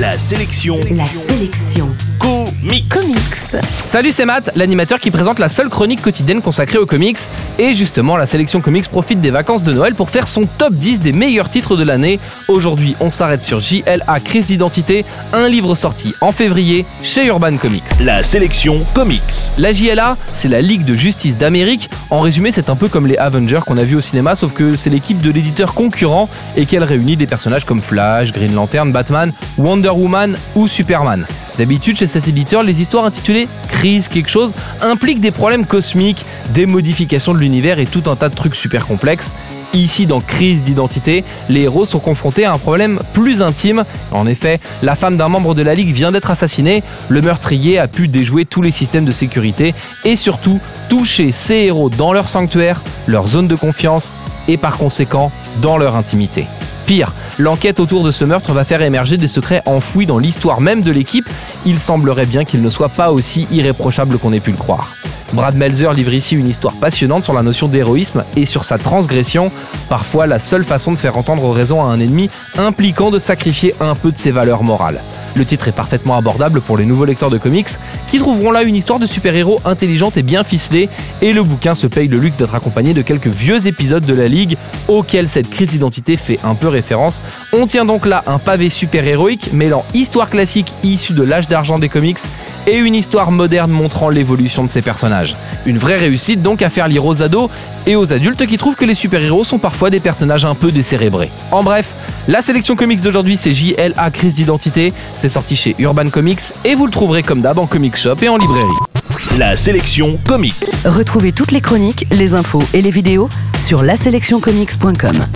La sélection. La sélection. Comics. Comics. Salut, c'est Matt, l'animateur qui présente la seule chronique quotidienne consacrée aux comics. Et justement, la sélection comics profite des vacances de Noël pour faire son top 10 des meilleurs titres de l'année. Aujourd'hui, on s'arrête sur JLA Crise d'identité, un livre sorti en février chez Urban Comics. La sélection comics. La JLA, c'est la Ligue de justice d'Amérique. En résumé, c'est un peu comme les Avengers qu'on a vu au cinéma, sauf que c'est l'équipe de l'éditeur concurrent et qu'elle réunit des personnages comme Flash, Green Lantern, Batman, Wonder Woman ou Superman. D'habitude, chez cet éditeur, les histoires intitulées Crise quelque chose impliquent des problèmes cosmiques, des modifications de l'univers et tout un tas de trucs super complexes. Ici, dans Crise d'identité, les héros sont confrontés à un problème plus intime. En effet, la femme d'un membre de la Ligue vient d'être assassinée, le meurtrier a pu déjouer tous les systèmes de sécurité et surtout toucher ces héros dans leur sanctuaire, leur zone de confiance et par conséquent dans leur intimité. Pire, l'enquête autour de ce meurtre va faire émerger des secrets enfouis dans l'histoire même de l'équipe. Il semblerait bien qu'il ne soit pas aussi irréprochable qu'on ait pu le croire. Brad Melzer livre ici une histoire passionnante sur la notion d'héroïsme et sur sa transgression, parfois la seule façon de faire entendre raison à un ennemi impliquant de sacrifier un peu de ses valeurs morales. Le titre est parfaitement abordable pour les nouveaux lecteurs de comics qui trouveront là une histoire de super-héros intelligente et bien ficelée et le bouquin se paye le luxe d'être accompagné de quelques vieux épisodes de la Ligue auxquels cette crise d'identité fait un peu référence. On tient donc là un pavé super-héroïque mêlant histoire classique issue de l'âge d'argent des comics et une histoire moderne montrant l'évolution de ces personnages. Une vraie réussite donc à faire lire aux ados et aux adultes qui trouvent que les super-héros sont parfois des personnages un peu décérébrés. En bref, la sélection comics d'aujourd'hui c'est JLA Crise d'identité, c'est sorti chez Urban Comics et vous le trouverez comme d'hab en comic shop et en librairie. La sélection comics. Retrouvez toutes les chroniques, les infos et les vidéos sur laselectioncomics.com.